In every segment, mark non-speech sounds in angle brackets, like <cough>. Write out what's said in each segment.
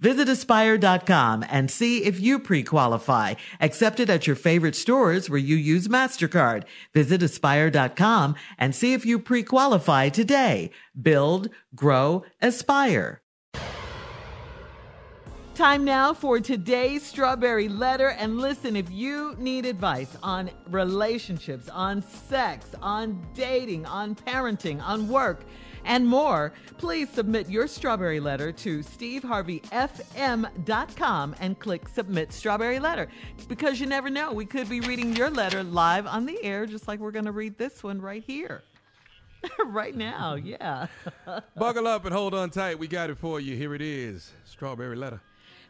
Visit aspire.com and see if you pre-qualify. Accepted at your favorite stores where you use MasterCard. Visit aspire.com and see if you pre-qualify today. Build, grow, aspire. Time now for today's strawberry letter. And listen, if you need advice on relationships, on sex, on dating, on parenting, on work, and more, please submit your strawberry letter to steveharveyfm.com and click submit strawberry letter because you never know. We could be reading your letter live on the air, just like we're going to read this one right here. <laughs> right now, yeah. <laughs> Buckle up and hold on tight. We got it for you. Here it is Strawberry Letter.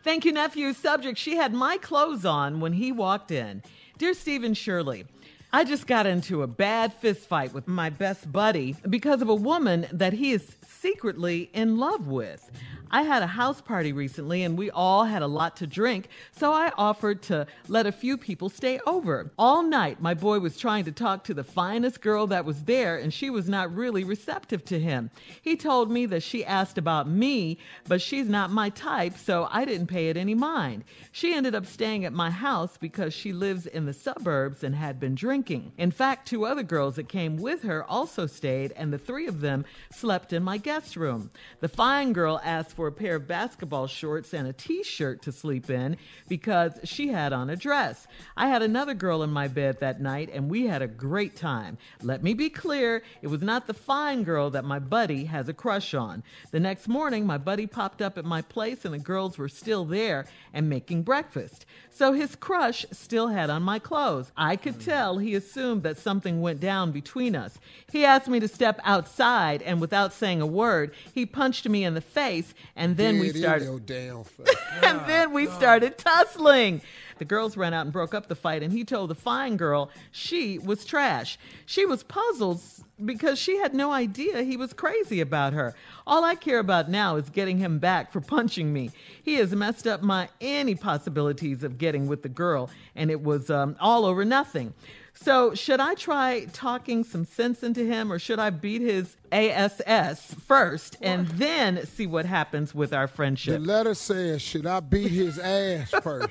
Thank you, nephew. Subject She had my clothes on when he walked in. Dear Steve and Shirley, I just got into a bad fist fight with my best buddy because of a woman that he is secretly in love with. I had a house party recently and we all had a lot to drink, so I offered to let a few people stay over. All night, my boy was trying to talk to the finest girl that was there, and she was not really receptive to him. He told me that she asked about me, but she's not my type, so I didn't pay it any mind. She ended up staying at my house because she lives in the suburbs and had been drinking. In fact, two other girls that came with her also stayed, and the three of them slept in my guest room. The fine girl asked for a pair of basketball shorts and a t shirt to sleep in because she had on a dress. I had another girl in my bed that night and we had a great time. Let me be clear it was not the fine girl that my buddy has a crush on. The next morning, my buddy popped up at my place and the girls were still there and making breakfast. So his crush still had on my clothes. I could hmm. tell he assumed that something went down between us. He asked me to step outside, and without saying a word, he punched me in the face, and then we started. <laughs> and then we started tussling. The girls ran out and broke up the fight, and he told the fine girl she was trash. She was puzzled because she had no idea he was crazy about her. All I care about now is getting him back for punching me. He has messed up my any possibilities of getting with the girl, and it was um, all over nothing. So, should I try talking some sense into him, or should I beat his ASS first and then see what happens with our friendship? The letter says, should I beat his ass <laughs> first?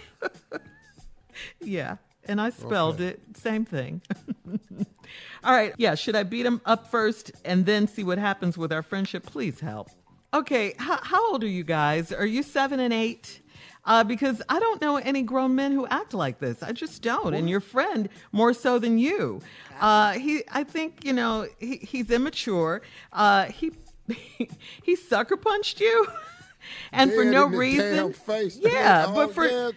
Yeah. And I spelled it. Same thing. <laughs> All right. Yeah. Should I beat him up first and then see what happens with our friendship? Please help. Okay. How, how old are you guys? Are you seven and eight? Uh, because I don't know any grown men who act like this. I just don't. And your friend more so than you. Uh, he, I think, you know, he, he's immature. Uh, he, <laughs> he sucker punched you. <laughs> and for no reason. face. Yeah, Oh, but for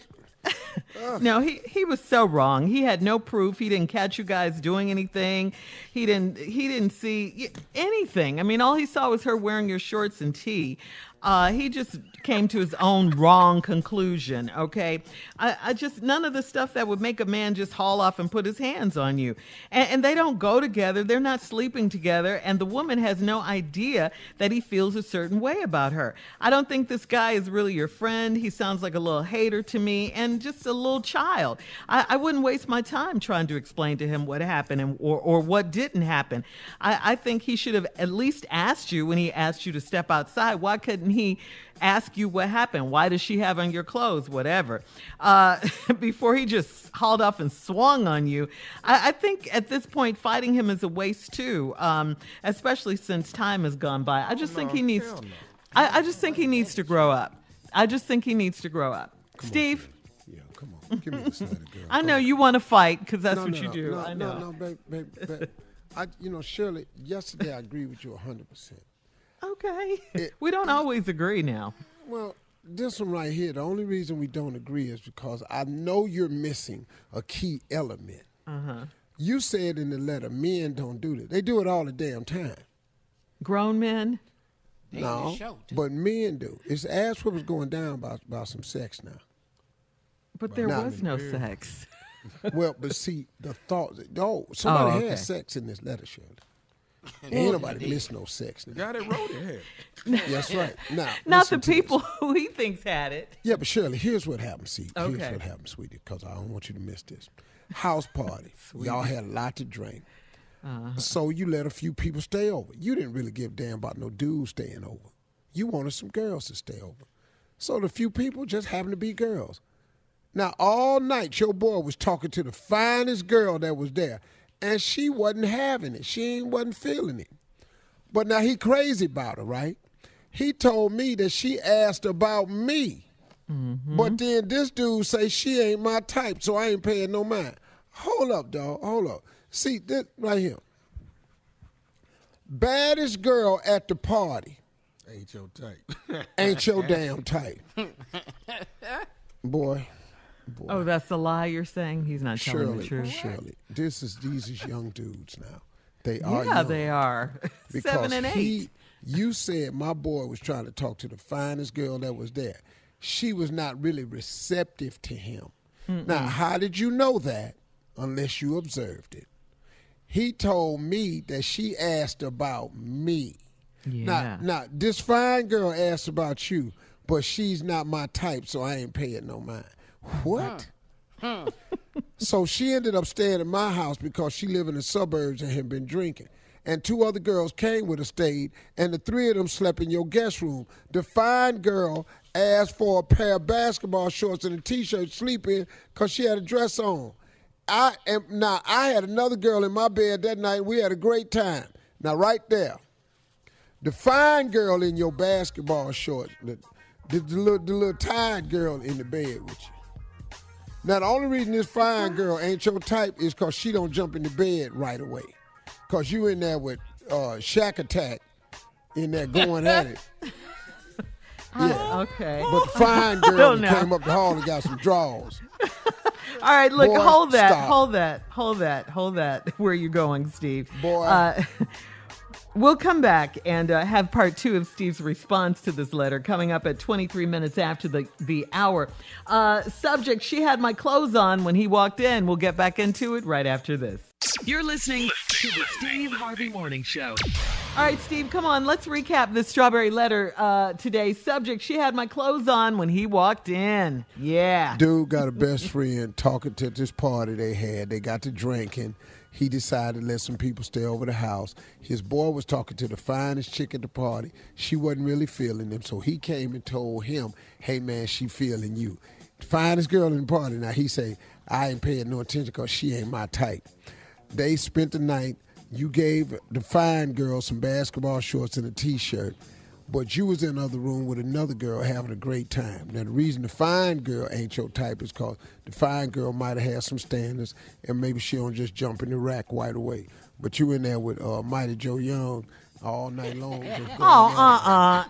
<laughs> no, he he was so wrong. He had no proof. He didn't catch you guys doing anything. He didn't he didn't see anything. I mean, all he saw was her wearing your shorts and tee. Uh, he just came to his own wrong conclusion. Okay, I, I just none of the stuff that would make a man just haul off and put his hands on you. And, and they don't go together. They're not sleeping together. And the woman has no idea that he feels a certain way about her. I don't think this guy is really your friend. He sounds like a little hater to me and just a little child. I, I wouldn't waste my time trying to explain to him what happened and, or, or what didn't happen. I, I think he should have at least asked you when he asked you to step outside. Why couldn't he ask you what happened? Why does she have on your clothes? Whatever. Uh, <laughs> before he just hauled off and swung on you. I, I think at this point, fighting him is a waste too, um, especially since time has gone by. I just think he needs. I, I just think he needs to grow up. I just think he needs to grow up. Steve, Yeah, come on. Give me this letter, girl. <laughs> I know you want to fight because that's no, what no, you no, do. No, I know. no, no, babe, babe, babe. I, you know, Shirley, yesterday I agree with you 100%. Okay. It- <laughs> we don't always agree now. Well, this one right here, the only reason we don't agree is because I know you're missing a key element. Uh-huh. You said in the letter, men don't do this. They do it all the damn time. Grown men. no, but men do. It's ass whoopers going down about, about some sex now. But there Not was in no sex. well, but see, the thought, oh, somebody Oh, okay. had sex in this letter, Shirley. <laughs> Ain't nobody miss no sex The now. guy that wrote it had. <laughs> That's right. Now, Not the listen this. people who he thinks had it. Yeah, but Shirley, here's what happened. See, Okay. here's what happened, sweetie, because I don't want you to miss this. House party. <laughs> Y'all had a lot to drink. Uh-huh. So you let a few people stay over. You didn't really give a damn about no dudes staying over. You wanted some girls to stay over. So the few people just happened to be girls. Now, all night, your boy was talking to the finest girl that was there, and she wasn't having it. She ain't wasn't feeling it. But now he crazy about her, right? He told me that she asked about me. Mm-hmm. But then this dude say she ain't my type, so I ain't paying no mind. Hold up, dog. Hold up. See this right here. Baddest girl at the party Ain't your type. ain't your <laughs> damn type. <laughs> Boy, Oh, that's a lie you're saying? He's not telling the Shirley, truth. Shirley, this is these is young dudes now. They are Yeah, they are. <laughs> Seven and eight. he, you said my boy was trying to talk to the finest girl that was there. She was not really receptive to him. Now, how did you know that? Unless you observed it. He told me that she asked about me. Yeah. Now, now this fine girl asked about you, but she's not my type, so I ain't paying no mind. What? Hmm. Hmm. So she ended up staying at my house because she lived in the suburbs and had been drinking. And two other girls came with her, stayed, and the three of them slept in your guest room. The fine girl asked for a pair of basketball shorts and a t-shirt to sleep in because she had a dress on. I am now. I had another girl in my bed that night. We had a great time. Now, right there, the fine girl in your basketball shorts, the, the, the, little, the little tired girl in the bed with you. Now the only reason this fine girl ain't your type is cause she don't jump in the bed right away. Cause you in there with uh Shaq Attack in there going at it. <laughs> Yeah. Okay. But the fine girl <laughs> came up the hall and got some draws. <laughs> All right, look, Boy, hold that, stop. hold that, hold that, hold that. Where you going, Steve? Boy. Uh, we'll come back and uh, have part two of Steve's response to this letter coming up at 23 minutes after the, the hour. Uh, subject, she had my clothes on when he walked in. We'll get back into it right after this. You're listening to the Steve Harvey Morning Show. All right, Steve, come on. Let's recap this strawberry letter uh, today. Subject, she had my clothes on when he walked in. Yeah. Dude got a best friend talking to this party they had. They got to drinking. He decided to let some people stay over the house. His boy was talking to the finest chick at the party. She wasn't really feeling him, so he came and told him, "Hey man, she feeling you." Finest girl in the party. Now he say, "I ain't paying no attention because she ain't my type." They spent the night. You gave the fine girl some basketball shorts and a t-shirt. But you was in another room with another girl having a great time. Now the reason the fine girl ain't your type is cause the fine girl might have had some standards and maybe she don't just jump in the rack right away. But you in there with uh, Mighty Joe Young all night long. Oh, at it. uh-uh.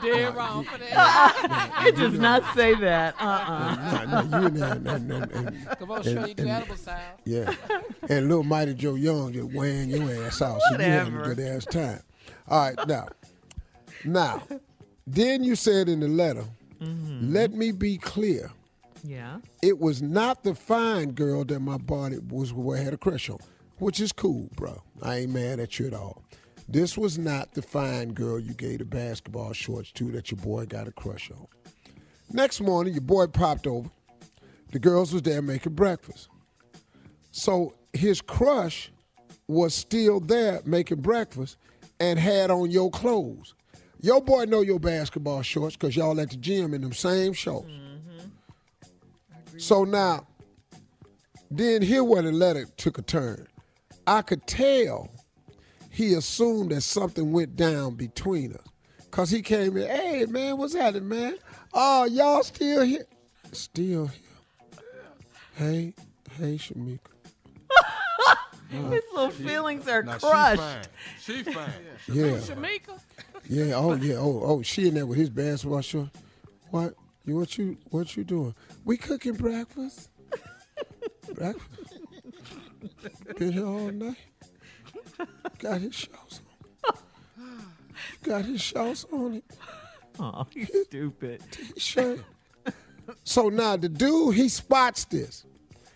Dead wrong for that. It does not say that. Uh-uh. Nah, nah, you in there and, and, and, and Come on, and- show you do and- animal sound. Yeah. And little Mighty Joe Young just weighing your ass out. So you having a good ass time. All right, now. Now, then you said in the letter, Mm-hmm. let me be clear. Yeah. It was not the fine girl that my body was had a crush on, which is cool, bro. I ain't mad at you at all. This was not the fine girl you gave the basketball shorts to that your boy got a crush on. Next morning, your boy popped over. The girls was there making breakfast. So his crush was still there making breakfast and had on your clothes. Your boy know your basketball shorts because y'all at the gym in them same shorts. Mm-hmm. So now, then here where the letter took a turn. I could tell he assumed that something went down between us. Cause he came in, hey man, what's happening, man? Oh, y'all still here? Still here. Hey, hey, Shamika. His little feelings are Now crushed. she fine. She <laughs> fine. Yeah. Shamika. Yeah, oh yeah, oh oh she in there with his basketball short. What? You what you what you doing? We cooking breakfast. <laughs> breakfast. Been here all night. Got his shorts on. Got his shorts on it. Oh, you stupid. T-shirt. so now the dude he spots this.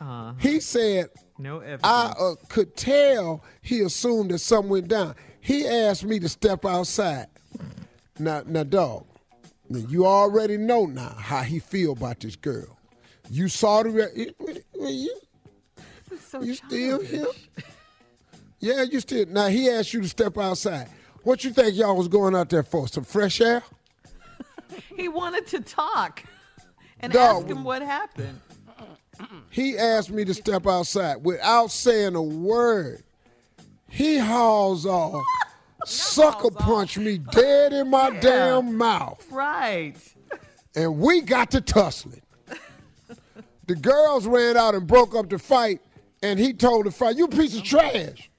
Uh, He said, no evidence. I uh, could tell he assumed that something went down. He asked me to step outside. Now, now, dog, now you already know now how he feel about this girl. You saw the. Re- well, you, This is so you still here? Yeah, you still. Now he asked you to step outside. What you think y'all was going out there for? Some fresh air? <laughs> He wanted to talk and Dog, ask him what happened. He asked me to step outside without saying a word. He hauls off, <laughs> sucker punch me dead in my <laughs> damn mouth, Right. and we got to tussling. The girls ran out and broke up the fight, and he told the fight, "You piece of trash."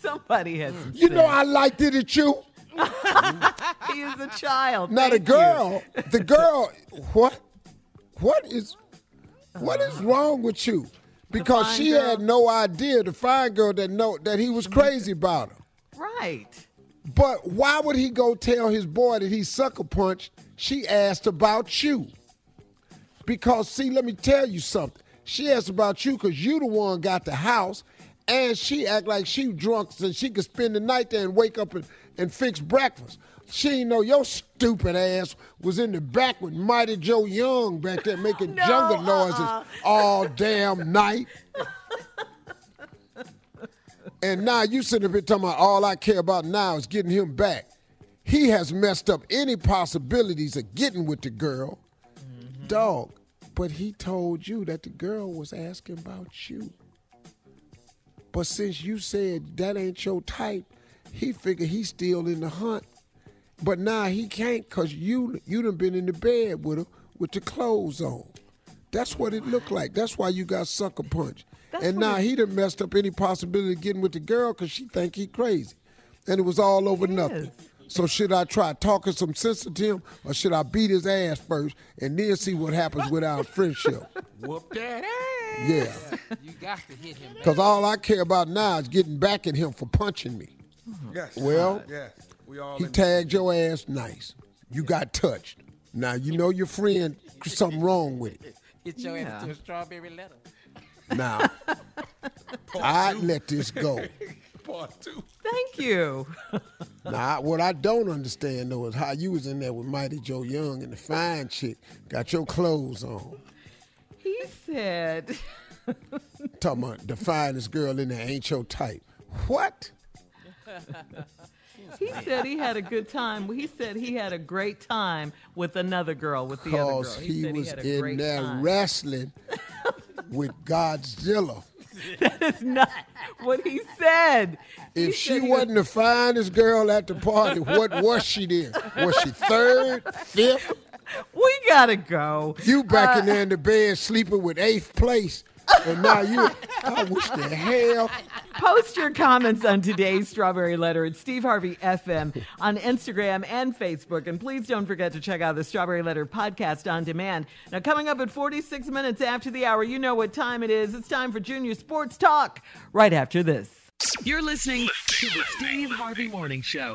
Somebody has You know. I liked it at you. <laughs> He is a child. Now the Thank you. girl, the girl, what, what is, what is uh-huh. wrong with you? Because she girl? had no idea, the fine girl that know that he was crazy about her. Right. But why would he go tell his boy that he sucker punched? She asked about you. Because see, let me tell you something. She asked about you because you the one got the house, and she act like she drunk so she could spend the night there and wake up and, and fix breakfast. She ain't know your stupid ass was in the back with Mighty Joe Young back there making No, jungle uh-uh. noises uh-uh. all damn night. And now you sitting up here talking about all I care about now is getting him back. He has messed up any possibilities of getting with the girl. Mm-hmm. Dog. But he told you that the girl was asking about you. But since you said that ain't your type, he figured he's still in the hunt. But now he can't cause you you done been in the bed with her with the clothes on. That's what it looked like. That's why you got sucker punched. That's and what now it- he done messed up any possibility of getting with the girl because she think he crazy. And it was all over nothing. So should I try talking some sense to him or should I beat his ass first and then see what happens with our friendship? <laughs> Whoop that ass. Yeah. You got to hit him. Because all I care about now is getting back at him for punching me. Yes. Well, yes. We all He tagged your ass nice. You got touched. Now you know your friend something wrong with it. Hit your Yeah. ass to a strawberry letter. Now <laughs> I let this go. <laughs> part two. Thank you. <laughs> Now what I don't understand though is how you was in there with Mighty Joe Young and the fine chick got your clothes on. He said, Talking about the finest girl in there ain't your type. What? He said he had a good time. He said he had a great time with another girl, with the other girl. Because he, said was a in there time. wrestling with Godzilla. <laughs> that is not what he said. He If she said wasn't the finest girl at the party, what was she then? Was she third, fifth? we gotta go. You back in Uh, there in the bed sleeping with eighth place, and now you. I wish the hell. Post your comments on today's Strawberry Letter at Steve Harvey FM on Instagram and Facebook. And please don't forget to check out the Strawberry Letter podcast on demand. Now, coming up at 46 minutes after the hour, you know what time it is. It's time for Junior Sports Talk right after this. You're listening to the Steve Harvey Morning Show.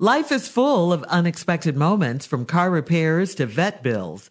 Life is full of unexpected moments from car repairs to vet bills.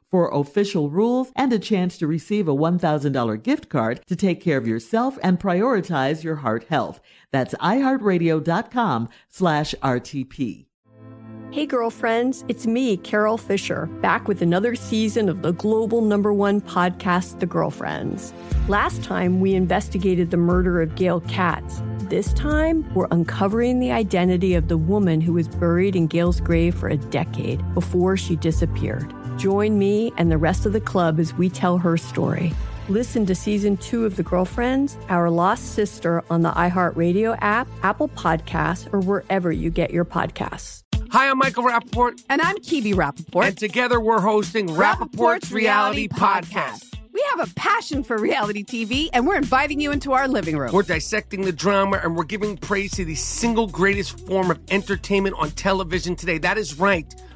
for official rules and a chance to receive a $1,000 gift card to take care of yourself and prioritize your heart health. That's iheartradio.com slash RTP. Hey, girlfriends, it's me, Carole Fisher, back with another season of the global number one podcast, The Girlfriends. Last time, we investigated the murder of Gail Katz. This time, we're uncovering the identity of the woman who was buried in Gail's grave for a decade before she disappeared. Join me and the rest of the club as we tell her story. Listen to season two of The Girlfriends, Our Lost Sister on the iHeartRadio app, Apple Podcasts, or wherever you get your podcasts. Hi, I'm Michael Rapaport. And I'm Kebe Rapaport. And together we're hosting Rapaport's, Reality Podcast. We have a passion for reality TV, and we're inviting you into our living room. We're dissecting the drama and we're giving praise to the single greatest form of entertainment on television today. That is right.